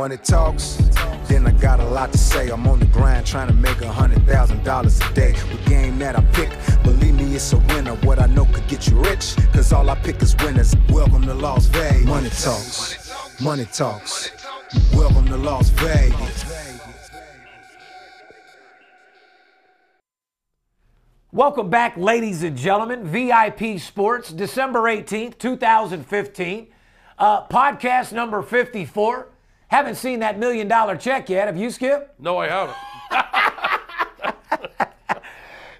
Money talks, then I got a lot to say. I'm on the grind trying to make a hundred thousand dollars a day. With game that I pick, believe me, it's a winner. What I know could get you rich, cause all I pick is winners. Welcome to Las Vegas. Money talks, money talks. Welcome to Las Vegas. Welcome back, ladies and gentlemen. VIP Sports, December 18th, 2015. Uh, podcast number 54. Haven't seen that million dollar check yet. Have you, Skip? No, I haven't.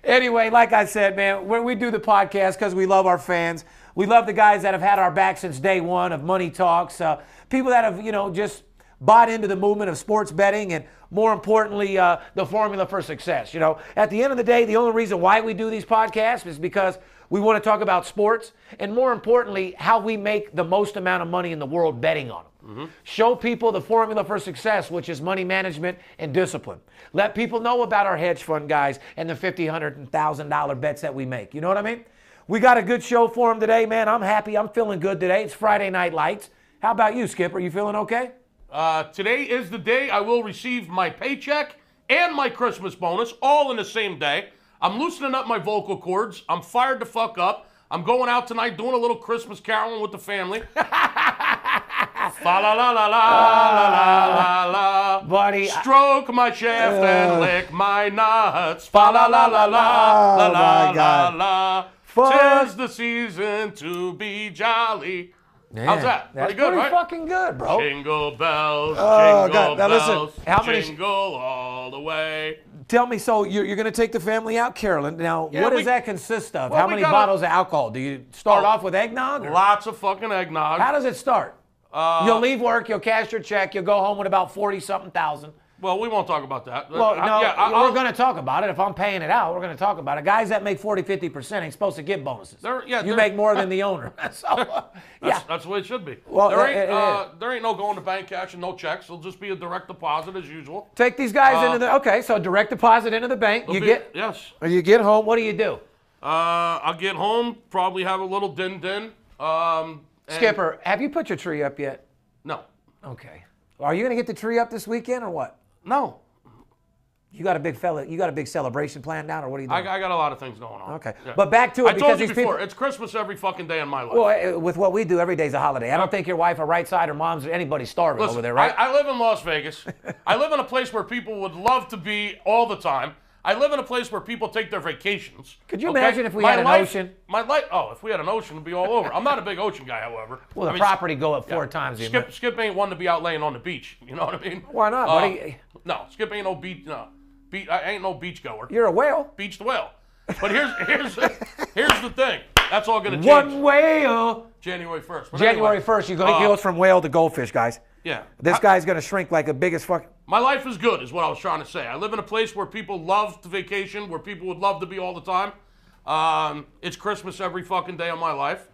Anyway, like I said, man, when we do the podcast because we love our fans. We love the guys that have had our back since day one of Money Talks. Uh, people that have, you know, just bought into the movement of sports betting and more importantly, uh, the formula for success. You know, at the end of the day, the only reason why we do these podcasts is because we want to talk about sports and more importantly, how we make the most amount of money in the world betting on them. Show people the formula for success, which is money management and discipline. Let people know about our hedge fund guys and the $50, $100, and $1,000 bets that we make. You know what I mean? We got a good show for them today, man. I'm happy. I'm feeling good today. It's Friday Night Lights. How about you, Skip? Are you feeling okay? Uh, today is the day I will receive my paycheck and my Christmas bonus all in the same day. I'm loosening up my vocal cords. I'm fired to fuck up. I'm going out tonight doing a little Christmas caroling with the family. Fa la la la la la la la. Buddy, Stroke my shaft and lick my nuts. Fa la la la la la Oh, la la. Fuck. Tis the season to be jolly. Man, How's that? That's Pretty good, right? fucking good, bro. Jingle bells, Oh, jingle God. Now listen, bells, how many- jingle all the way. Tell me, so you're, you're going to take the family out, Carolyn. Now, Yeah, what we- does that consist of? Well, How many gotta- bottles of alcohol? Do you start Oh, off with eggnog? or- Lots of fucking eggnog. How does it start? Uh, you'll leave work, you'll cash your check, you'll go home with about 40 something thousand. Well, we won't talk about that. Well, I- no, yeah, I- we're going to talk about it. If I'm paying it out, we're going to talk about it. Guys that make 40, 50% ain't supposed to get bonuses. Yeah, you make more than the owner. so, That's, yeah. that's the way it should be. Well, there ain't it uh, there ain't no going to bank cash and no checks. It'll just be a direct deposit as usual. Take these guys Uh, into the, okay, so direct deposit into the bank. You be- get, yes. you get home, what do you do? Uh, I'll get home, probably have a little din din. Um, Skipper, have you put your tree up yet? No, Okay. Are you going to get the tree up this weekend or what? No. You got a big fella, you got a big celebration planned out or what are you I, doing? I got a lot of things going on. Okay. Yeah. But back to it I because told you these before. people- It's Christmas every fucking day in my life. well, uh, with what we do, every day's a holiday. I don't think your wife or right side or mom's or anybody's starving Listen, over there, right? I, I live in Las Vegas. I live in a place where people would love to be all the time. I live in a place where people take their vacations. Could you okay? imagine if we My had an life- ocean? My life. Oh, if we had an ocean, it'd be all over. I'm not a big ocean guy, however. well, the I mean, property go up four yeah. times Skip, amount. Skip ain't one to be out laying on the beach. You know what I mean? Why not? Uh, you- no, Skip ain't no beach. No, beach. I ain't no beach goer. You're a whale. Beach the whale. But here's here's here's the thing. That's all gonna change One whale. January first. January 1st, you go, uh, he goes from whale to goldfish, guys. Yeah. This I- guy's going to shrink like a biggest fuck. My life is good, is what I was trying to say. I live in a place where people love to vacation, where people would love to be all the time. Um, it's Christmas every fucking day of my life.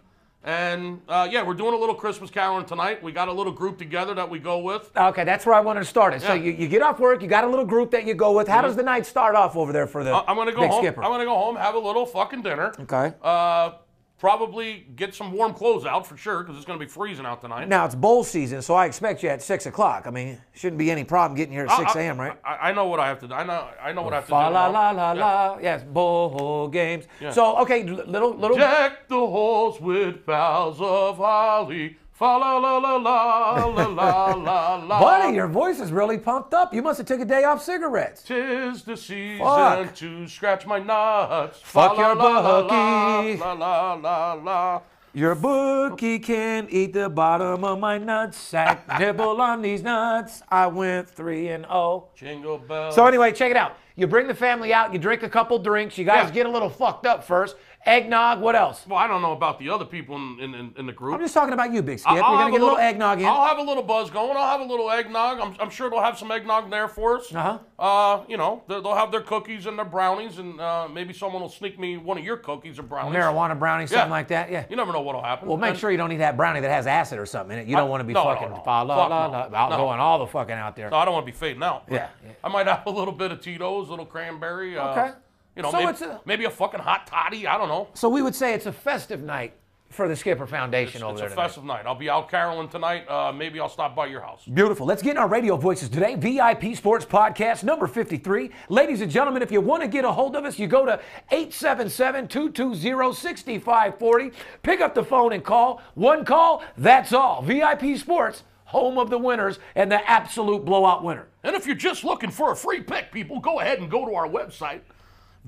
And uh, yeah, we're doing a little Christmas caroling tonight. We got a little group together that we go with. Okay, that's where I wanted to start it. So you, you get off work, you got a little group that you go with. How does the night start off over there for the I- I'm gonna go home. skipper? I'm gonna go home, have a little fucking dinner. Okay. Uh, probably get some warm clothes out for sure, because it's gonna be freezing out tonight. now, it's bowl season, so I expect you at 6 o'clock. I mean, shouldn't be any problem getting here at 6 I- a.m., right? I, I know what I have to do. I know. I know what I have to Fa do. la la la Yeah. la. Yes, bowl games. So, okay, l- little, little. Deck the halls with boughs of holly. Fa la la la la la la la la. Buddy, your voice is really pumped up. You must have took a day off cigarettes. Tis the season Fuck. to scratch my nuts. Fuck Fa your la bookie. La la la la. Your bookie can eat the bottom of my nutsack. Nibble on these nuts. I went three and oh. Jingle bells. So anyway, check it out. You bring the family out. You drink a couple drinks. You guys Yeah. get a little fucked up first, eggnog. What else? Well, I don't know about the other people in, in, in, the group. I'm just talking about you, Big Skip. I'll We're gonna get a little, eggnog in. I'll have a little buzz going. I'll have a little eggnog. I'm, I'm sure they'll have some eggnog there for us. Uh-huh. Uh, you know, they'll have their cookies and their brownies, and uh, maybe someone will sneak me one of your cookies or brownies. Marijuana brownie, something Yeah. like that. Yeah. You never know what'll happen. Well, make And- sure you don't eat that brownie that has acid or something in it. You don't want to be no, no, fucking no. la, la, la, no. la, out No. going all the fucking out there. No, I don't want to be fading out. Yeah, yeah. I might have a little bit of Tito's, a little cranberry. Uh, Okay. You know, So maybe, it's a- maybe a fucking hot toddy. I don't know. So we would say it's a festive night for the Skipper Foundation over It's there a tonight. festive night. I'll be out caroling tonight. Uh, maybe I'll stop by your house. Beautiful. Let's get in our radio voices today. VIP Sports Podcast number 53. Ladies and gentlemen, if you want to get a hold of us, you go to 877-220-6540. Pick up the phone and call. One call, that's all. VIP Sports, home of the winners and the absolute blowout winner. And if you're just looking for a free pick, people, go ahead and go to our website,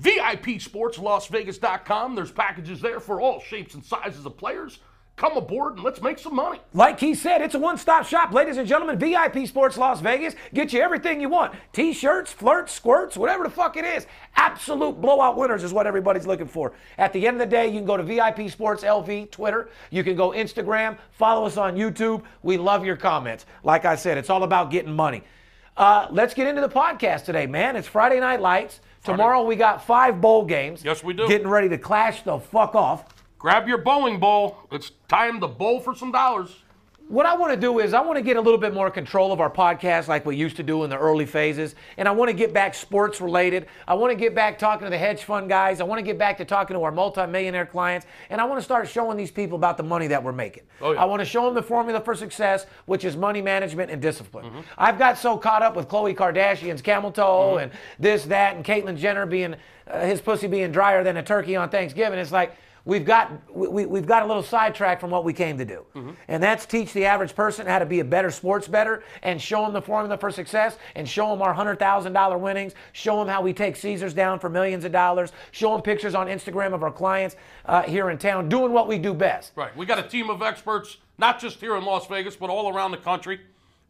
VIPSportsLasVegas.com. There's packages there for all shapes and sizes of players. Come aboard and let's make some money. Like he said, it's a one-stop shop, ladies and gentlemen. VIP Sports Las Vegas get you everything you want: t-shirts, flirts, squirts, whatever the fuck it is. Absolute blowout winners is what everybody's looking for. At the end of the day, you can go to VIP Sports LV Twitter. You can go Instagram. Follow us on YouTube. We love your comments. Like I said, it's all about getting money. Uh, let's get into the podcast today, man. It's Friday Night Lights. Tomorrow we got five bowl games. Yes, we do. Getting ready to clash the fuck off. Grab your bowling ball. It's time to bowl for some dollars. What I want to do is I want to get a little bit more control of our podcast like we used to do in the early phases. And I want to get back sports related. I want to get back talking to the hedge fund guys. I want to get back to talking to our multimillionaire clients. And I want to start showing these people about the money that we're making. Oh, yeah. I want to show them the formula for success, which is money management and discipline. Mm-hmm. I've got so caught up with Khloe Kardashian's camel toe Mm-hmm. and this, that, and Caitlyn Jenner being, uh, his pussy being drier than a turkey on Thanksgiving. It's like, We've got we, we've got a little sidetrack from what we came to do, Mm-hmm. and that's teach the average person how to be a better sports better, and show them the formula for success, and show them our hundred thousand dollar winnings, show them how we take Caesars down for millions of dollars, show them pictures on Instagram of our clients uh, here in town doing what we do best. Right. We got a team of experts, not just here in Las Vegas, but all around the country,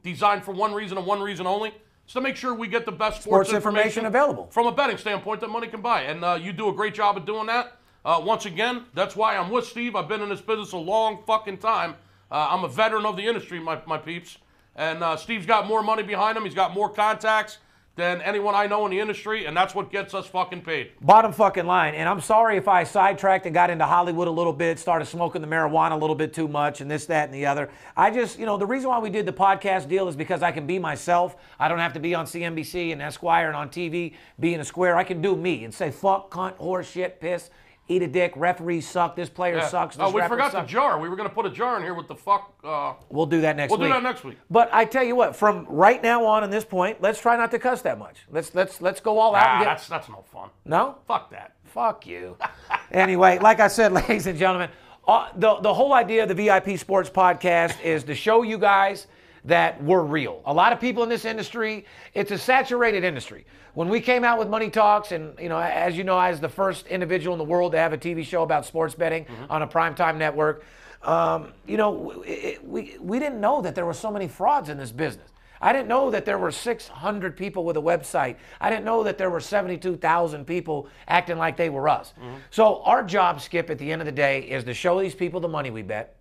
designed for one reason and one reason only. It's to make sure we get the best sports, Sports information available. from a betting standpoint that money can buy. And uh, you do a great job of doing that. Uh, once again, that's why I'm with Steve. I've been in this business a long fucking time. Uh, I'm a veteran of the industry, my, my peeps. And uh, Steve's got more money behind him. He's got more contacts than anyone I know in the industry, and that's what gets us fucking paid. Bottom fucking line. And I'm sorry if I sidetracked and got into Hollywood a little bit, started smoking the marijuana a little bit too much, and this, that, and the other. I just, you know, the reason why we did the podcast deal is because I can be myself. I don't have to be on CNBC and Esquire and on TV being a square. I can do me and say fuck, cunt, horse, shit, piss, eat a dick, referees suck, this player Yeah. sucks, this oh, we forgot sucks. the jar. We were going to put a jar in here with the fuck. Uh, We'll do that next week. We'll do that next week. But I tell you what, from right now on in this point, let's try not to cuss that much. Let's let's let's go all out ah, and get that's, that's no fun. No? Fuck that. Fuck you. anyway, like I said, ladies and gentlemen, uh, the, the whole idea of the VIP Sports Podcast is to show you guys that we're real. A lot of people in this industry, it's a saturated industry. When we came out with Money Talks, and you know, as you know, I was the first individual in the world to have a TV show about sports betting on a primetime network. Um, you know, it, we we didn't know that there were so many frauds in this business. I didn't know that there were 600 people with a website. I didn't know that there were 72,000 people acting like they were us. So our job, Skip, at the end of the day, is to show these people the money we bet,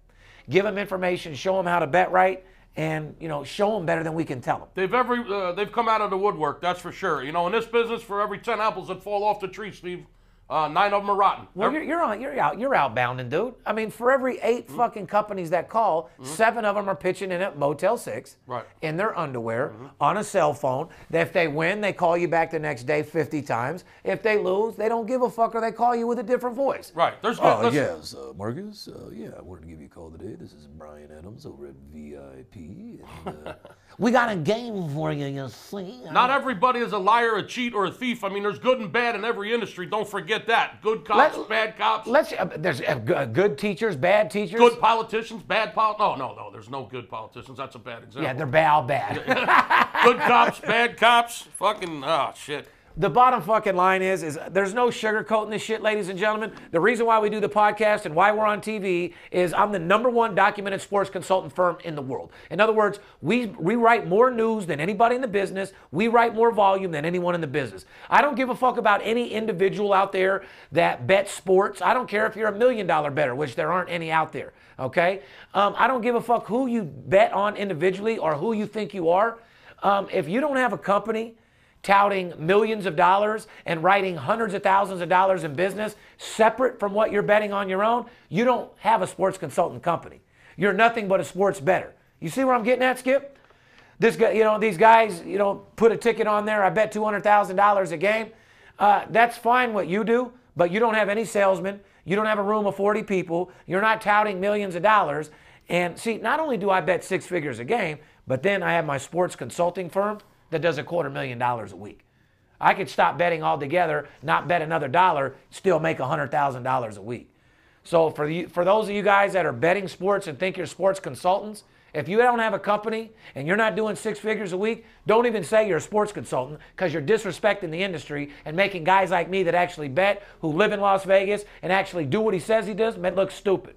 give them information, show them how to bet right, and you know, show them better than we can tell them. They've every uh, they've come out of the woodwork, that's for sure. You know, in this business, for every ten apples that fall off the tree, Steve, uh, nine of them are rotten. Well, you're, you're on. You're out. You're outbounding, dude. I mean, for every 8 fucking companies that call, seven of them are pitching in at Motel Six, Right. in their underwear, on a cell phone. If they win, they call you back the next day 50 times. If they lose, they don't give a fuck, or they call you with a different voice. right. There's Uh, yes, uh, Marcus. Uh, yeah, I wanted to give you a call today. This is Brian Adams over at VIP. And, uh, We got a game for you, you see. Not everybody is a liar, a cheat, or a thief. I mean, there's good and bad in every industry. Don't forget that. Good cops, Let- bad cops, Let's. Uh, there's uh, uh, good teachers, bad teachers. good politicians, bad pol. No, no, no. There's no good politicians. That's a bad example. Yeah, they're bad, bad. good cops, bad cops. Fucking oh shit. The bottom fucking line is is there's no sugarcoating this shit, ladies and gentlemen. The reason why we do the podcast and why we're on TV is I'm the number one documented sports consultant firm in the world. In other words, we rewrite more news than anybody in the business. We write more volume than anyone in the business. I don't give a fuck about any individual out there that bets sports. I don't care if you're a million dollar better, which there aren't any out there. Okay, um, I don't give a fuck who you bet on individually or who you think you are. Um, if you don't have a company touting millions of dollars and writing hundreds of thousands of dollars in business separate from what you're betting on your own, you don't have a sports consultant company. You're nothing but a sports better. You see where I'm getting at, Skip? This guy, you know, these guys, you know, put a ticket on there. I bet two hundred thousand dollars a game. Uh, that's fine what you do, but you don't have any salesmen. You don't have a room of 40 people. You're not touting millions of dollars. And see, not only do I bet six figures a game, but then I have my sports consulting firm that does a quarter million dollars a week. I could stop betting altogether, not bet another dollar, still make $100,000 a week. So for, you, for those of you guys that are betting sports and think you're sports consultants, if you don't have a company and you're not doing six figures a week, don't even say you're a sports consultant because you're disrespecting the industry and making guys like me that actually bet, who live in Las Vegas and actually do what he says he does, look stupid.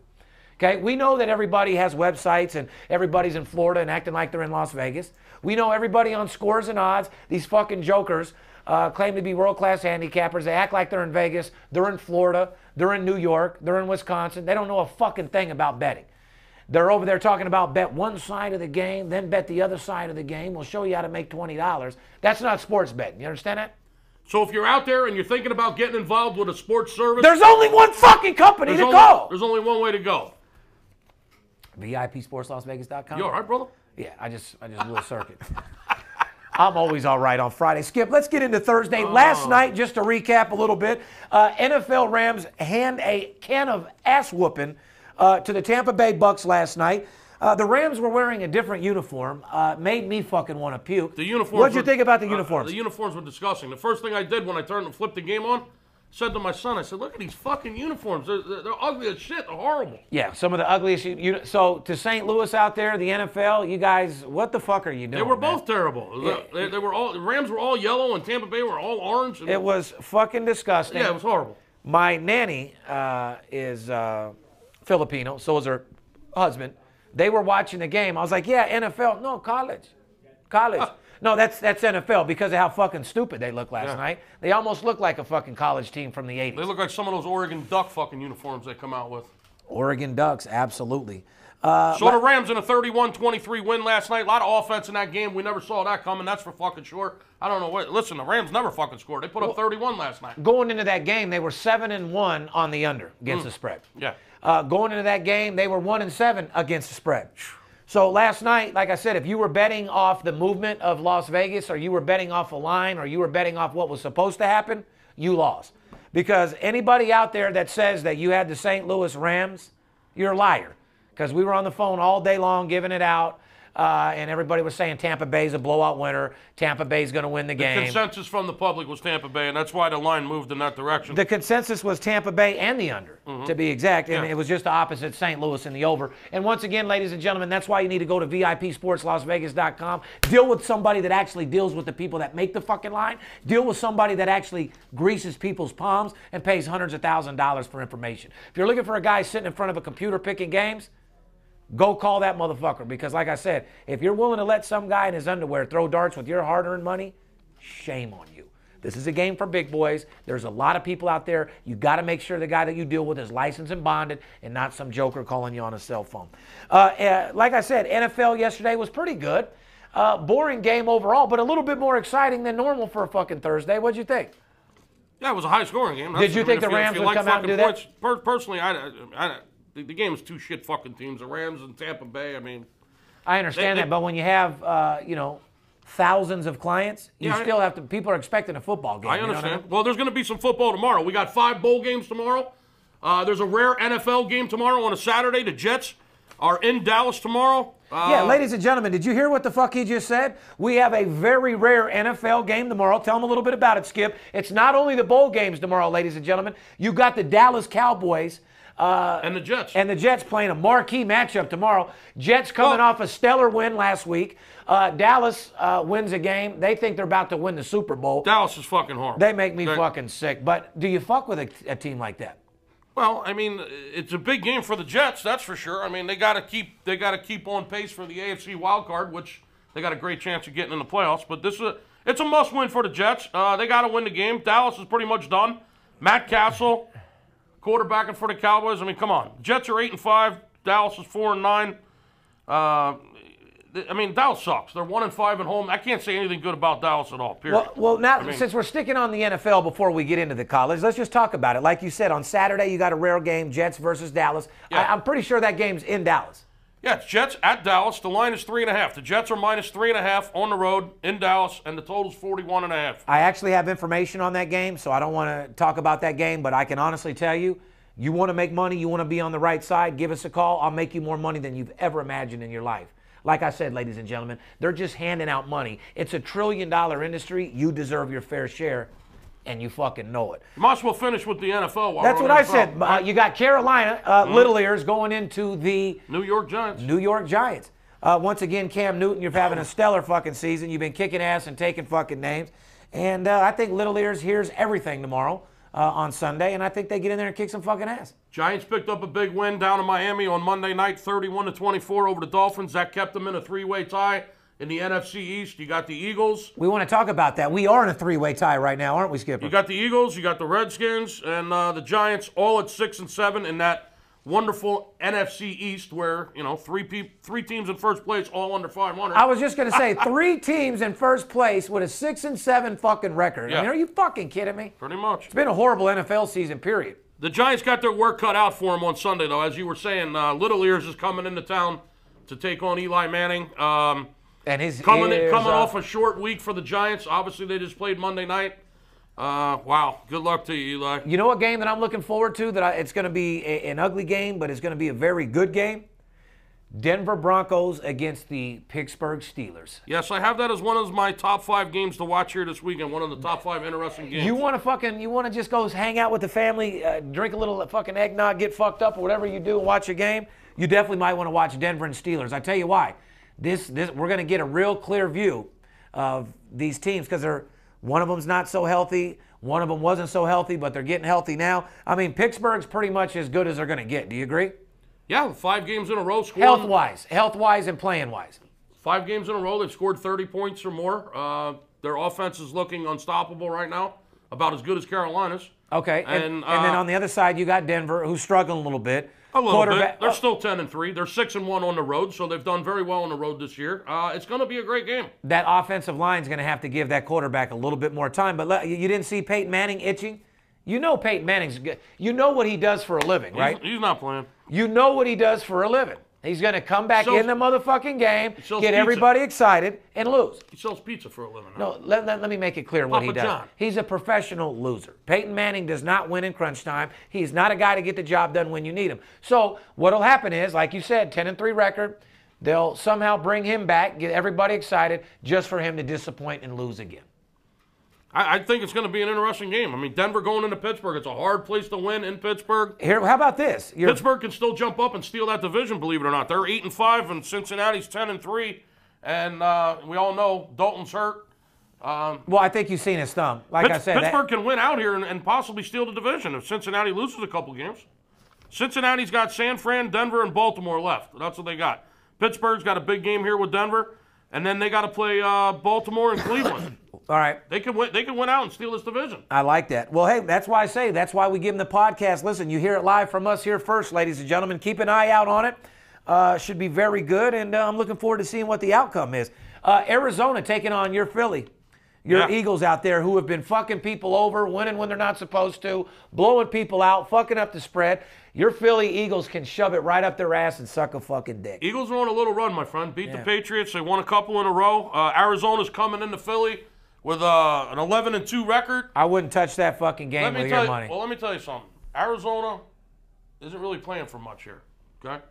Okay, we know that everybody has websites and everybody's in Florida and acting like they're in Las Vegas. We know everybody on scores and odds, these fucking jokers uh, claim to be world class handicappers. They act like they're in Vegas, they're in Florida, they're in New York, they're in Wisconsin. They don't know a fucking thing about betting. They're over there talking about bet one side of the game, then bet the other side of the game. We'll show you how to make $20. That's not sports betting. You understand that? So if you're out there and you're thinking about getting involved with a sports service, there's only one fucking company to only, go. There's only one way to go. VIPSportsLasVegas.com. You all right, brother? Yeah, I just I just a circuit. I'm always all right on Friday. Skip, let's get into Thursday. Last night, just to recap a little bit, uh, NFL Rams hand a can of ass whooping uh, to the Tampa Bay Bucks last night. Uh, the Rams were wearing a different uniform. Uh, made me fucking want to puke. The uniforms. What'd you were- think about the uh, uniforms? the uniforms were disgusting. The first thing I did when I turned and flipped the game on, said to my son, I said, "Look at these fucking uniforms. They're, they're, they're ugly as shit. They're horrible." yeah, some of the ugliest. You, so to St. Louis out there, the NFL, you guys, what the fuck are you doing? They were man? both terrible. They, they were all. The Rams were all yellow, and Tampa Bay were all orange. And, It was fucking disgusting. yeah, it was horrible. My nanny uh, is uh, Filipino, so is her husband. They were watching the game. I was like, "Yeah, NFL, no college, college." No, that's that's NFL because of how fucking stupid they looked last Yeah. night. They almost looked like a fucking college team from the '80s. They look like some of those Oregon Duck fucking uniforms they come out with. Oregon Ducks, absolutely. Uh, So the Rams in a 31-23 win last night. A lot of offense in that game. We never saw that coming. That's for fucking sure. I don't know what. Listen, the Rams never fucking scored. They put up 31 last night. going into that game, they were seven and one on the under against the spread. Yeah. Uh, going into that game, they were one and seven against the spread. So last night, like I said, if you were betting off the movement of Las Vegas, or you were betting off a line, or you were betting off what was supposed to happen, you lost. Because anybody out there that says that you had the St. Louis Rams, you're a liar. Because we were on the phone all day long giving it out. Uh, and everybody was saying Tampa Bay's a blowout winner. Tampa Bay's going to win the game. The consensus from the public was Tampa Bay, and that's why the line moved in that direction. The consensus was Tampa Bay and the under, to be exact, and Mm-hmm. Yeah. it was just the opposite St. Louis in the over. And once again, ladies and gentlemen, that's why you need to go to VIPSportsLasVegas.com. Deal with somebody that actually deals with the people that make the fucking line. Deal with somebody that actually greases people's palms and pays hundreds of thousands of dollars for information. If you're looking for a guy sitting in front of a computer picking games, go call that motherfucker. Because, like I said, if you're willing to let some guy in his underwear throw darts with your hard earned money, shame on you. This is a game for big boys. There's a lot of people out there. You got to make sure the guy that you deal with is licensed and bonded and not some joker calling you on a cell phone. Uh, uh, like I said, NFL yesterday was pretty good. Uh, boring game overall, but a little bit more exciting than normal for a fucking Thursday. What'd you think? yeah, it was a high scoring game. Did you I mean, think if the Rams would like come out and do that? per- personally, I, I, I, the, the game's two shit fucking teams. The Rams and Tampa Bay. I mean, I understand They- that, but when you have, uh, you know, thousands of clients, you Yeah, I- still have to. People are expecting a football game. I you know understand. mean? Well, there's going to be some football tomorrow. We got five bowl games tomorrow. Uh, there's a rare NFL game tomorrow on a Saturday. The Jets are in Dallas tomorrow. Uh, Yeah, ladies and gentlemen, did you hear what the fuck he just said? We have a very rare NFL game tomorrow. Tell them a little bit about it, Skip. It's not only the bowl games tomorrow, ladies and gentlemen. You got the Dallas Cowboys and the Jets. and the Jets playing a marquee matchup tomorrow. Jets coming Well- off a stellar win last week. Uh, Dallas uh, wins a game. They think they're about to win the Super Bowl. Dallas is fucking horrible. They make me Okay? fucking sick. But do you fuck with a, a team like that? Well, I mean, it's a big game for the Jets, that's for sure. I mean, they got to keep they got to keep on pace for the AFC wild card, which they got a great chance of getting in the playoffs. But this is a, it's a must win for the Jets. Uh, they got to win the game. Dallas is pretty much done. Matt Cassel, quarterbacking for the Cowboys. I mean, come on. Jets are eight and five. Dallas is four and nine. Uh, I mean, Dallas sucks. They're one and five at home. I can't say anything good about Dallas at all. Period. Well, well, now mean- since we're sticking on the NFL before we get into the college, let's just talk about it. Like you said, on Saturday you got a rare game, Jets versus Dallas. Yeah. I, I'm pretty sure that game's in Dallas. Yeah, it's Jets at Dallas. The line is three and a half. The Jets are minus three and a half on the road in Dallas, and the total's 41 and a half. I actually have information on that game, so I don't want to talk about that game, but I can honestly tell you, you want to make money, you want to be on the right side, give us a call. I'll make you more money than you've ever imagined in your life. Like I said, ladies and gentlemen, they're just handing out money. It's a trillion dollar industry. You deserve your fair share, and you fucking know it. As well finish with the NFL. While That's what I said. Uh, you got Carolina, uh, Little Ears going into the New York Giants. New York Giants. Uh, once again, Cam Newton, you're having a stellar fucking season. You've been kicking ass and taking fucking names. And uh, I think Little Ears hears everything tomorrow uh, on Sunday, and I think they get in there and kick some fucking ass. Giants picked up a big win down in Miami on Monday night, 31 to 24 over the Dolphins. That kept them in a three-way tie in the NFC East. You got the Eagles. We want to talk about that. We are in a three-way tie right now, aren't we, Skipper? You got the Eagles. You got the Redskins and uh, the Giants, all at six and seven in that wonderful NFC East, where you know three pe- three teams in first place, all under 500. I was just going to say three teams in first place with a six and seven fucking record. I Yeah. mean, are you fucking kidding me? Pretty much. It's been a horrible NFL season, period. The Giants got their work cut out for them on Sunday, though. As you were saying, uh, Little Ears is coming into town to take on Eli Manning. Um, And his coming coming off a short week for the Giants. Obviously, they just played Monday night. Uh, wow. Good luck to you, Eli. You know what game that I'm looking forward to? That I, it's going to be a- an ugly game, but it's going to be a very good game. Denver Broncos against the Pittsburgh Steelers. Yes, I have that as one of my top five games to watch here this weekend. One of the top five interesting games. You want to fucking, you want to just go hang out with the family, uh, drink a little fucking eggnog, get fucked up, or whatever you do, and watch a game. You definitely might want to watch Denver and Steelers. I tell you why. This, this, we're going to get a real clear view of these teams because they're one of them's not so healthy, one of them wasn't so healthy, but they're getting healthy now. I mean, Pittsburgh's pretty much as good as they're going to get. Do you agree? yeah, five games in a row. Scoring, Health wise, health wise, and playing wise. Five games in a row. They've scored 30 points or more. Uh, their offense is looking unstoppable right now, about as good as Carolina's. Okay, and, And, and then uh, on the other side, you got Denver, who's struggling a little bit. A little bit. They're still 10 and 3. They're 6 and 1 on the road, so they've done very well on the road this year. Uh, it's going to be a great game. that offensive line's going to have to give that quarterback a little bit more time. But let, you didn't see Peyton Manning itching. You know Peyton Manning's good. You know what he does for a living, right? He's, he's not playing. You know what he does for a living. He's going to come back sells- in the motherfucking game, get pizza. everybody excited, and lose. He sells pizza for a living. No, let, let, let me make it clear what he Papa does. John. He's a professional loser. Peyton Manning does not win in crunch time. He's not a guy to get the job done when you need him. So what'll happen is, like you said, 10 and 3 record. They'll somehow bring him back, get everybody excited, just for him to disappoint and lose again. I, I think it's going to be an interesting game. I mean, Denver going into Pittsburgh. It's a hard place to win in Pittsburgh. Here, how about this? You're, Pittsburgh can still jump up and steal that division, believe it or not. They're eight and five, and Cincinnati's ten and three. And uh, we all know Dalton's hurt. Um, well, I think you've seen his thumb. Like I said, that- Pittsburgh can win out here and, and possibly steal the division if Cincinnati loses a couple games. Cincinnati's got San Fran, Denver, and Baltimore left. That's what they got. Pittsburgh's got a big game here with Denver, and then they got to play uh, Baltimore and Cleveland. all right. they can win. They can win out and steal this division. I like that. Well, hey, that's why I say that's why we give them the podcast. Listen, you hear it live from us here first, ladies and gentlemen. Keep an eye out on it. Uh, should be very good, and uh, I'm looking forward to seeing what the outcome is. Uh, Arizona taking on your Philly, your Yeah. Eagles out there who have been fucking people over, winning when they're not supposed to, blowing people out, fucking up the spread. Your Philly Eagles can shove it right up their ass and suck a fucking dick. Eagles are on a little run, my friend. Beat Yeah. the Patriots. They won a couple in a row. Uh, Arizona's coming into Philly with uh, an 11 and 2 record. I wouldn't touch that fucking game Let with your you. money. Well, let me tell you something. Arizona isn't really playing for much here. Okay.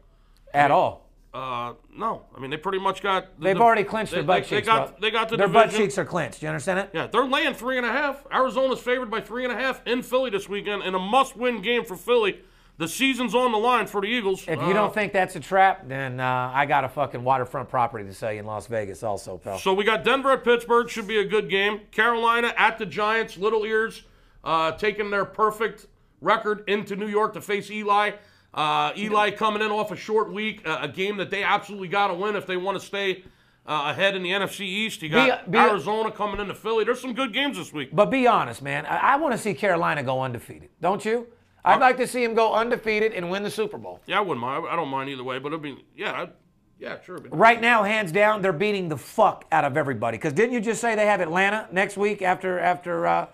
at all. Uh, no, I mean they pretty much got. the- They've the- already clinched they, their butt they, cheeks. They got. bro. They got the their division. butt cheeks are clinched. Do you understand it? Yeah, they're laying three and a half. Arizona's favored by three and a half in Philly this weekend in a must-win game for Philly. the season's on the line for the Eagles. If you don't think that's a trap, then uh, I got a fucking waterfront property to sell you in Las Vegas, also, pal. So we got Denver at Pittsburgh, should be a good game. Carolina at the Giants, Little Ears uh, taking their perfect record into New York to face Eli. Uh, Eli coming in off a short week, a, a game that they absolutely got to win if they want to stay uh, ahead in the NFC East. You got Be- be- Arizona coming into Philly. There's some good games this week. But be honest, man. I, I want to see Carolina go undefeated. Don't you? I'd like to see him go undefeated and win the Super Bowl. Yeah, I wouldn't mind. I don't mind either way, but it'd be yeah, I'd, yeah, sure. Right now, hands down, they're beating the fuck out of everybody. Because didn't you just say they have Atlanta next week after after uh,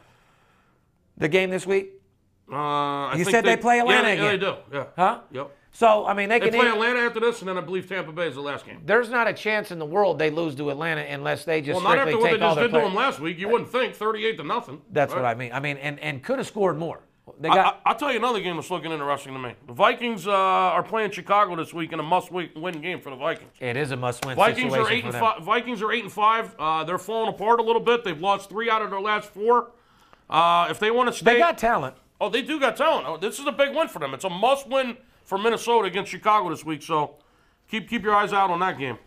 the game this week? Uh, I You think said they play Atlanta yeah, they- Yeah, they do. Yeah. Huh? Yep. So I mean, they They can. play eat- Atlanta after this, and then I believe Tampa Bay is the last game. There's not a chance in the world they lose to Atlanta unless they just Well, not after what they just did to them last week. You wouldn't think 38 to nothing. That's right? what I mean. I mean, and and could have scored more. They got. I, will tell you another game that's looking interesting to me. The Vikings uh, are playing Chicago this week in a must-win game for the Vikings. it is a must-win Vikings are eight for and five. Vikings are eight and five. Uh, they're falling apart a little bit. They've lost three out of their last four. Uh, if they want to stay, They got talent. Oh, they do got talent. Oh, this is a big win for them. It's a must-win for Minnesota against Chicago this week. So keep keep your eyes out on that game.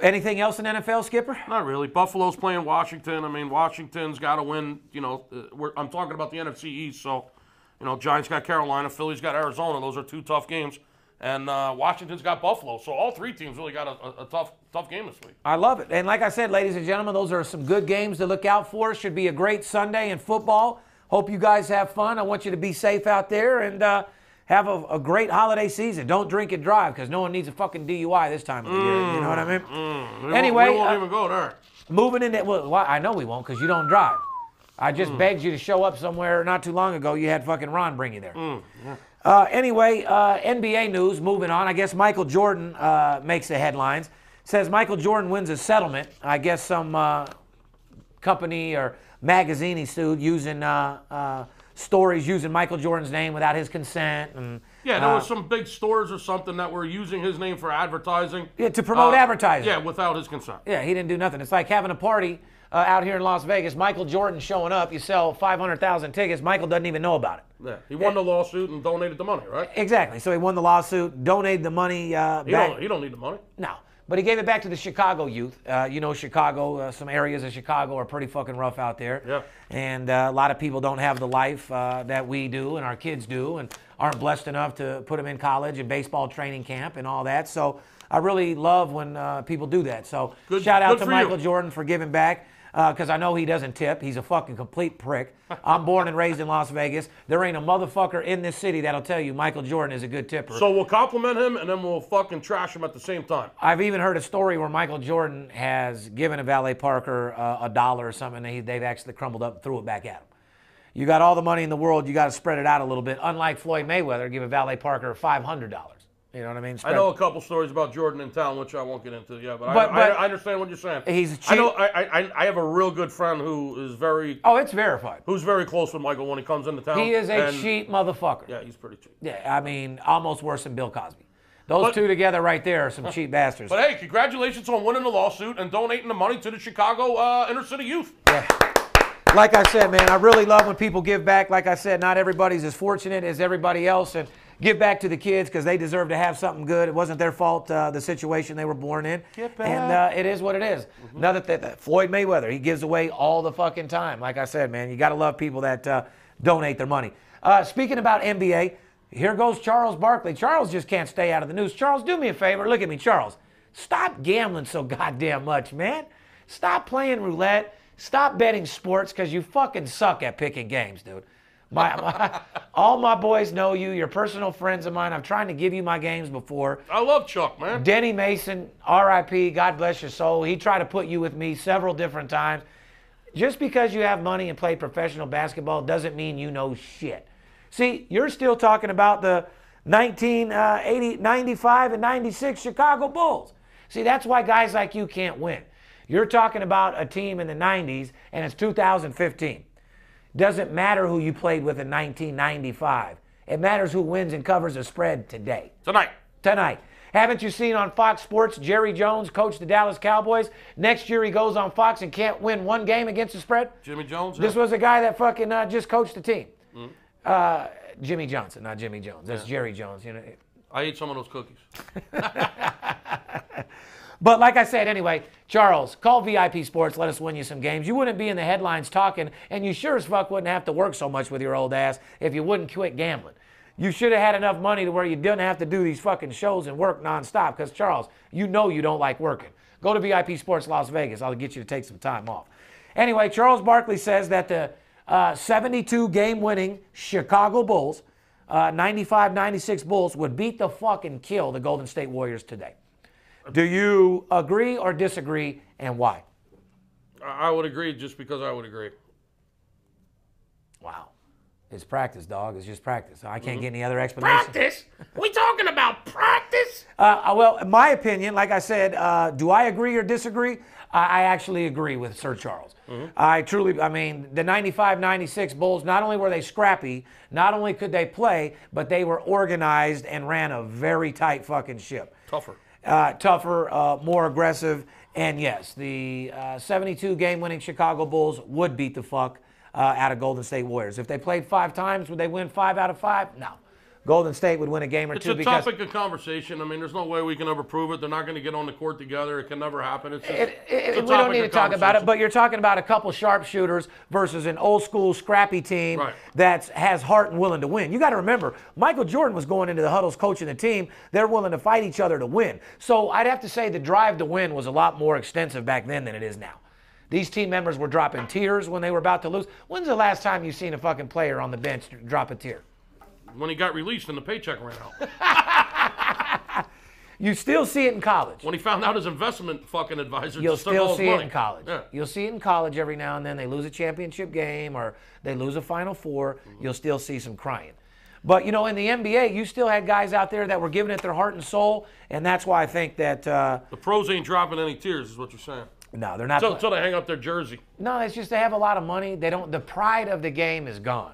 Anything else in NFL, Skipper? Not really. Buffalo's playing Washington. I mean, Washington's got to win. You know, uh, we're, I'm talking about the NFC East. So, you know, Giants got Carolina, Philly's got Arizona. Those are two tough games, and uh, Washington's got Buffalo. So all three teams really got a, a, a tough tough game this week. I love it. And like I said, ladies and gentlemen, those are some good games to look out for. Should be a great Sunday in football. Hope you guys have fun. I want you to be safe out there and uh, have a, a great holiday season. Don't drink and drive because no one needs a fucking DUI this time of the year. You know what I mean? We won't- Anyway, we won't uh, even go there. Moving into well, well, I know we won't because you don't drive. I just Hmm. begged you to show up somewhere not too long ago. You had fucking Ron bring you there. Hmm, uh, anyway, uh, NBA news. Moving on. I guess Michael Jordan uh, makes the headlines. Says Michael Jordan wins a settlement. I guess some uh, company or magazine he sued using uh, uh, stories using Michael Jordan's name without his consent and Yeah, there uh, was some big stores or something that were using his name for advertising. yeah, to promote Uh, advertising. Yeah, without his consent. Yeah, he didn't do nothing. It's like having a party uh, out here in Las Vegas. Michael Jordan showing up. You sell 500,000 tickets. Michael doesn't even know about it. Yeah, he won the lawsuit and donated the money, right? Exactly. So he won the lawsuit, donated the money uh, He back. don't, he don't need the money. No. But he gave it back to the Chicago youth. Uh, you know, Chicago, uh, some areas of Chicago are pretty fucking rough out there. Yeah. And uh, a lot of people don't have the life uh, that we do and our kids do and aren't blessed enough to put them in college and baseball training camp and all that. So I really love when uh, people do that. So Good- shout out to for you. Michael Jordan for giving back because I know he doesn't tip. He's a fucking complete prick. I'm born and raised in Las Vegas. There ain't a motherfucker in this city that'll tell you Michael Jordan is a good tipper. So we'll compliment him and then we'll fucking trash him at the same time. I've even heard a story where Michael Jordan has given a valet Parker uh, a dollar or something, and he, they've actually crumbled up and threw it back at him. You got all the money in the world, you got to spread it out a little bit. Unlike Floyd Mayweather, give a valet Parker five hundred dollars. You know what I mean? I know a couple stories about Jordan in town, which I won't get into. Yeah, but, But- I, but- I, I understand what you're saying. He's I know. I, I I have a real good friend who is very Oh, it's verified. who's very close with Michael when he comes into town. He is a and- cheap motherfucker. Yeah, he's pretty cheap. Yeah, I mean, almost worse than Bill Cosby. Those But- two together right there are some cheap bastards. But hey, congratulations on winning the lawsuit and donating the money to the Chicago uh, inner city youth. Yeah. like I said, man, I really love when people give back. Like I said, not everybody's as fortunate as everybody else, and give back to the kids because they deserve to have something good. It wasn't their fault, uh, the situation they were born in, and uh, it is what it is. Another thing, that Floyd Mayweather, he gives away all the fucking time. Like I said, man, you got to love people that uh, donate their money. Uh, speaking about NBA, here goes Charles Barkley. Charles just can't stay out of the news. Charles, do me a favor. Look at me, Charles. Stop gambling so goddamn much, man. Stop playing roulette. Stop betting sports because you fucking suck at picking games, dude. My, my, all my boys know you. You're personal friends of mine. I'm trying to give you my games before. I love Chuck, man. Denny Mason, RIP, God bless your soul. He tried to put you with me several different times. Just because you have money and play professional basketball doesn't mean you know shit. See, you're still talking about the 1980, uh, 95 and 96 Chicago Bulls. See, that's why guys like you can't win. You're talking about a team in the 90s and it's 2015. Doesn't matter who you played with in 1995. It matters who wins and covers a spread today Tonight. tonight. Haven't you seen on Fox Sports Jerry Jones coach the Dallas Cowboys? Next year he goes on Fox and can't win one game against the spread. Jimmy Jones. This yeah. was a guy that fucking uh, just coached the team. Jimmy Johnson, not Jimmy Jones. That's Jerry Jones. You know. I ate some of those cookies. But like I said, anyway, Charles, call VIP Sports. Let us win you some games. You wouldn't be in the headlines talking, and you sure as fuck wouldn't have to work so much with your old ass if you wouldn't quit gambling. You should have had enough money to where you didn't have to do these fucking shows and work nonstop. Because Charles, you know you don't like working. Go to VIP Sports Las Vegas. I'll get you to take some time off. Anyway, Charles Barkley says that the uh, 72 game winning Chicago Bulls, uh, 95 96 Bulls, would beat the fucking kill the Golden State Warriors today. Do you agree or disagree, and why? I would agree just because I would agree. Wow. It's practice, dog. It's just practice. I can't get any other explanation. Practice? We talking about practice? Uh, well, in my opinion, like I said, uh, do I agree or disagree? I, I actually agree with Sir Charles. I truly, I mean, the 95 96 Bulls, not only were they scrappy, not only could they play, but they were organized and ran a very tight fucking ship. Tougher. Uh, tougher, uh, more aggressive. And yes, the uh, 72 game winning Chicago Bulls would beat the fuck uh, out of Golden State Warriors. If they played five times, would they win five out of five? No. Golden State would win a game or It's two a because topic of conversation. I mean, there's no way we can ever prove it. They're not going to get on the court together. It can never happen. It's just, It- it- it's a we don't need to talk about it, but you're talking about a couple sharpshooters versus an old school scrappy team Right. that has heart and willing to win. You got to remember, Michael Jordan was going into the huddles coaching the team. They're willing to fight each other to win. So I'd have to say the drive to win was a lot more extensive back then than it is now. These team members were dropping tears when they were about to lose. When's the last time you've seen a fucking player on the bench drop a tear? When he got released and the paycheck ran out. You still see it in college. when he found out his investment fucking advisor You'll just took all still see it money. in college. Yeah. You'll see it in college every now and then. They lose a championship game or they lose a Final 4 Mm-hmm. You'll still see some crying. But you know, in the NBA, you still had guys out there that were giving it their heart and soul, and that's why I think that uh, The pros ain't dropping any tears, is what you're saying. no, they're not. Play- until they hang up their jersey. no, it's just they have a lot of money. They don't. The pride of the game is gone.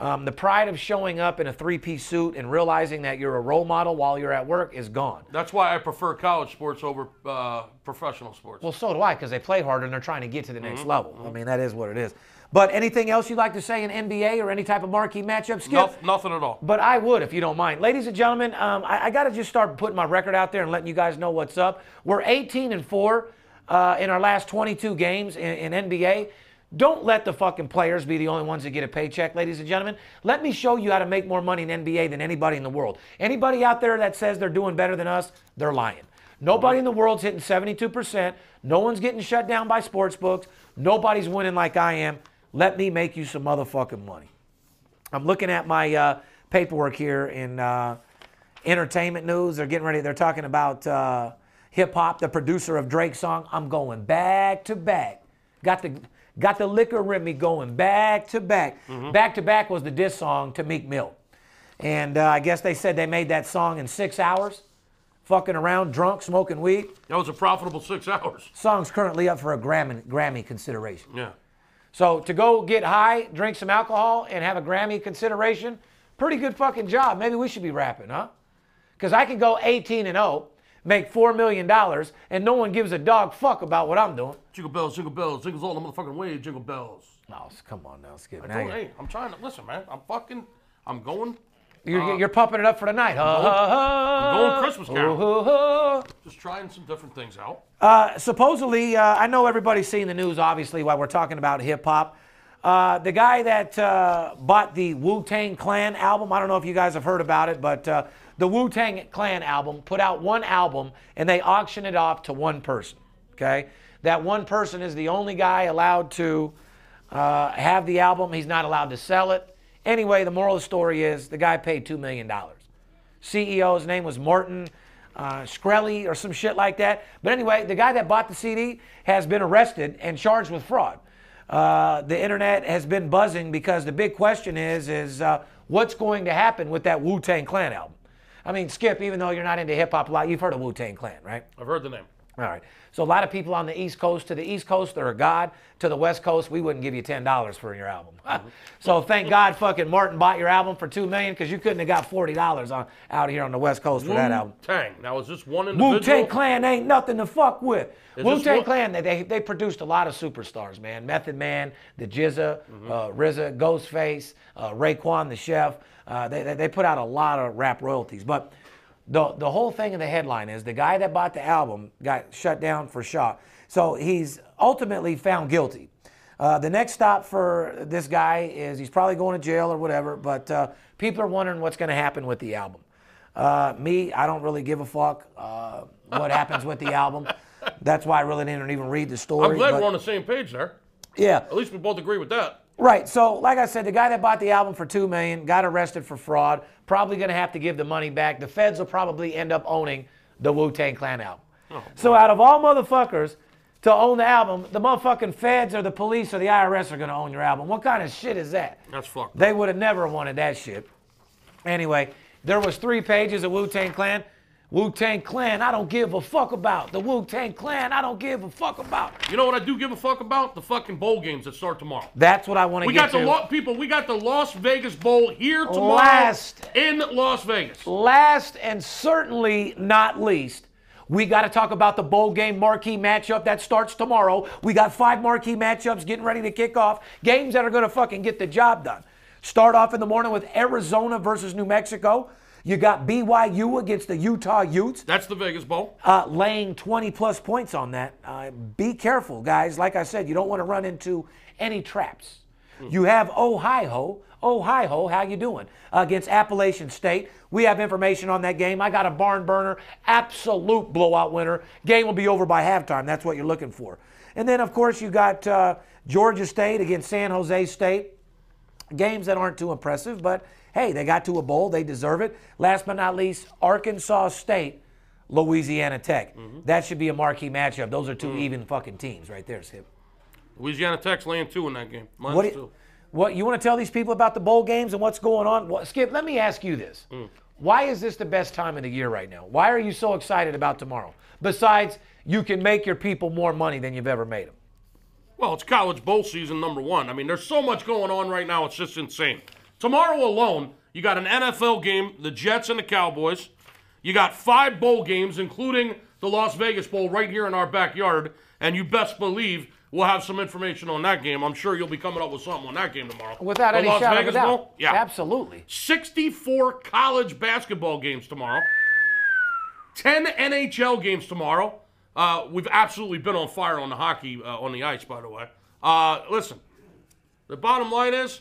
Um, the pride of showing up in a three-piece suit and realizing that you're a role model while you're at work is gone. That's why I prefer college sports over uh, professional sports. Well, so do I, because they play harder and they're trying to get to the Mm-hmm. next level. I mean, that is what it is. But anything else you'd like to say in NBA or any type of marquee matchup, Skip? Noth- nothing at all. But I would, if you don't mind. Ladies and gentlemen, um, I, I got to just start putting my record out there and letting you guys know what's up. We're 18 and 4 uh, in our last 22 games in, in NBA. Don't let the fucking players be the only ones that get a paycheck, ladies and gentlemen. Let me show you how to make more money in NBA than anybody in the world. Anybody out there that says they're doing better than us, they're lying. Nobody in the world's hitting 72%. No one's getting shut down by sports books. Nobody's winning like I am. Let me make you some motherfucking money. I'm looking at my uh, paperwork here in uh, entertainment news. They're getting ready. They're talking about uh, hip hop. The producer of Drake's song. I'm going back to back. Got the got the liquor Remy going back to back. Back to back was the diss song to Meek Mill, and uh, I guess they said they made that song in six hours, fucking around, drunk, smoking weed. That was a profitable six hours. Song's currently up for a Grammy Grammy consideration. Yeah. So to go get high, drink some alcohol, and have a Grammy consideration, pretty good fucking job. Maybe we should be rapping, huh? Because I can go 18 and 0, make $4 million, and no one gives a dog fuck about what I'm doing. Jingle bells, jingle bells, jingles all the motherfucking way, jingle bells. No, come on now, Skip. I Now told- you're, hey, I'm trying to listen, man. I'm fucking, I'm going, you're, you're pumping it up for the night. huh? I'm going Christmas carol. Uh, Just trying some different things out. Uh, supposedly, uh, I know everybody's seen the news, obviously, while we're talking about hip hop. Uh, the guy that uh, bought the Wu Tang Clan album, I don't know if you guys have heard about it, but uh, the Wu Tang Clan album put out one album and they auctioned it off to one person. Okay? That one person is the only guy allowed to uh, have the album. He's not allowed to sell it. Anyway, the moral of the story is the guy paid $2 million. CEO's name was Martin uh, Shkreli or some shit like that. But anyway, the guy that bought the CD has been arrested and charged with fraud. Uh, the internet has been buzzing because the big question is, is uh, what's going to happen with that Wu Tang Clan album? I mean, Skip, even though you're not into hip hop a lot, you've heard of Wu Tang Clan, right? I've heard the name. All right. So a lot of people on the East Coast, to the East Coast, they're a god. To the West Coast, we wouldn't give you ten dollars for your album. so thank God, fucking Martin bought your album for two million because you couldn't have got forty dollars on out here on the West Coast for that album. Tang. Now is this one individual? Wu Tang Clan ain't nothing to fuck with. Wu Tang Clan, they, they they produced a lot of superstars, man. Method Man, the GZA, Mm-hmm. uh, RZA, Ghostface, uh, Raekwon, the Chef. Uh, they, they put out a lot of rap royalties, but. The, the whole thing in the headline is the guy that bought the album got shut down for shot. So he's ultimately found guilty. Uh, the next stop for this guy is he's probably going to jail or whatever, but uh, people are wondering what's going to happen with the album. Uh, me, I don't really give a fuck uh, what happens with the album. That's why I really didn't even read the story. I'm glad but- we're on the same page there. Yeah, At least we both agree with that. Right. So, like I said, the guy that bought the album for two million got arrested for fraud. Probably going to have to give the money back. The feds will probably end up owning the Wu Tang Clan album. Oh, so, out of all motherfuckers to own the album, the motherfucking feds or the police or the IRS are going to own your album. What kind of shit is that? That's fucked. They would have never wanted that shit. Anyway, there was three pages of Wu Tang Clan. Wu Tang Clan, I don't give a fuck about. The Wu Tang Clan, I don't give a fuck about. You know what I do give a fuck about? The fucking bowl games that start tomorrow. That's what I want to We got the lo- people. We got the Las Vegas Bowl here tomorrow Last. in Las Vegas. Last and certainly not least, we got to talk about the bowl game marquee matchup that starts tomorrow. We got five marquee matchups getting ready to kick off. Games that are going to fucking get the job done. Start off in the morning with Arizona versus New Mexico. You got BYU against the Utah Utes, That's the Vegas Bowl. uh, laying 20 plus points on that. Uh, be careful, guys. Like I said, you don't want to run into any traps. You have Ohio. Ohio, how you doing? Against Appalachian State. We have information on that game. I got a barn burner, absolute blowout winner. Game will be over by halftime. That's what you're looking for. And then, of course, you got uh, Georgia State against San Jose State games that aren't too impressive, but hey, they got to a bowl, they deserve it. Last but not least, Arkansas State, Louisiana Tech. Mm-hmm. That should be a marquee matchup. Those are 2 mm. even fucking teams right there, Skip. Louisiana Tech's laying two in that game. Mine's What, two. you, what you want to tell these people about the bowl games and what's going on? Well, Skip, let me ask you this: mm. Why is this the best time of the year right now? Why are you so excited about tomorrow? Besides, you can make your people more money than you've ever made them. Well, it's college bowl season number one. I mean, there's so much going on right now. It's just insane. Tomorrow alone, you got an NFL game, the Jets and the Cowboys. You got five bowl games, including the Las Vegas Bowl right here in our backyard. And you best believe we'll have some information on that game. I'm sure you'll be coming up with something on that game tomorrow. Without The any Las Vegas doubt. Bowl? Yeah. Absolutely. 64 college basketball games tomorrow, 10 NHL games tomorrow. Uh, we've absolutely been on fire on the hockey uh, on the ice, by the way. Uh, listen, the bottom line is,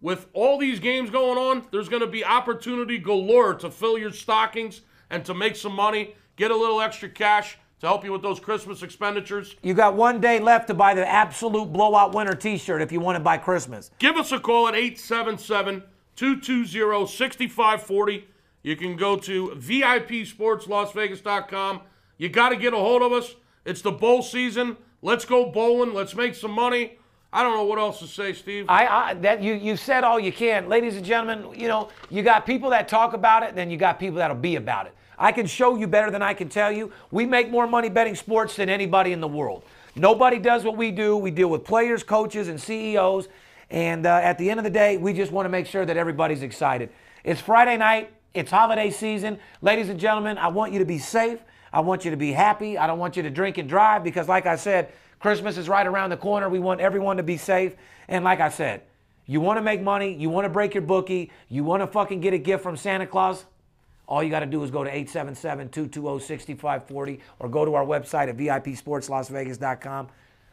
with all these games going on, there's going to be opportunity galore to fill your stockings and to make some money, get a little extra cash to help you with those Christmas expenditures. You got one day left to buy the absolute blowout winner T-shirt if you want to buy Christmas. Give us a call at 877 220 6540. You can go to VIPSportsLasVegas.com. You got to get a hold of us. It's the bowl season. Let's go bowling. Let's make some money. I don't know what else to say, Steve. I, I that you you said all you can, ladies and gentlemen. You know you got people that talk about it, then you got people that'll be about it. I can show you better than I can tell you. We make more money betting sports than anybody in the world. Nobody does what we do. We deal with players, coaches, and CEOs. And uh, at the end of the day, we just want to make sure that everybody's excited. It's Friday night. It's holiday season. Ladies and gentlemen, I want you to be safe. I want you to be happy. I don't want you to drink and drive because, like I said, Christmas is right around the corner. We want everyone to be safe. And like I said, you want to make money, you want to break your bookie, you want to fucking get a gift from Santa Claus, all you got to do is go to 877-220-6540 or go to our website at VIPSportsLasVegas.com.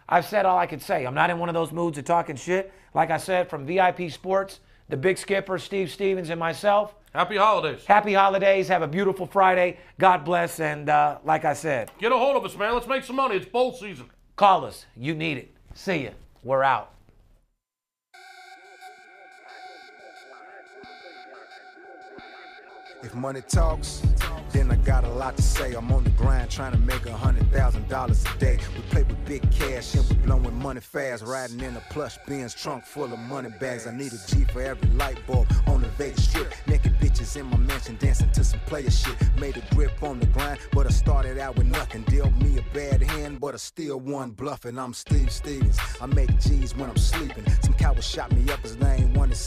I've said all I could say. I'm not in one of those moods of talking shit. Like I said, from VIP Sports, the big skipper, Steve Stevens, and myself, Happy holidays. happy holidays. Have a beautiful Friday. God bless. And uh, like I said, Get a hold of us, man. Let's make some money. It's bowl season. Call us. You need it. See ya. We're out. If money talks, then I got a lot to say. I'm on the grind trying to make a hundred thousand dollars a day. We play with big cash and we blowing money fast. Riding in a plush Benz trunk full of money bags. I need a G for every light bulb on the Vegas strip. Naked bitches in my mansion dancing to some player shit. Made a grip on the grind, but I started out with nothing. Dealt me a bad hand, but I still won bluffing. I'm Steve Stevens. I make G's when I'm sleeping. Some coward shot me up, his name wanted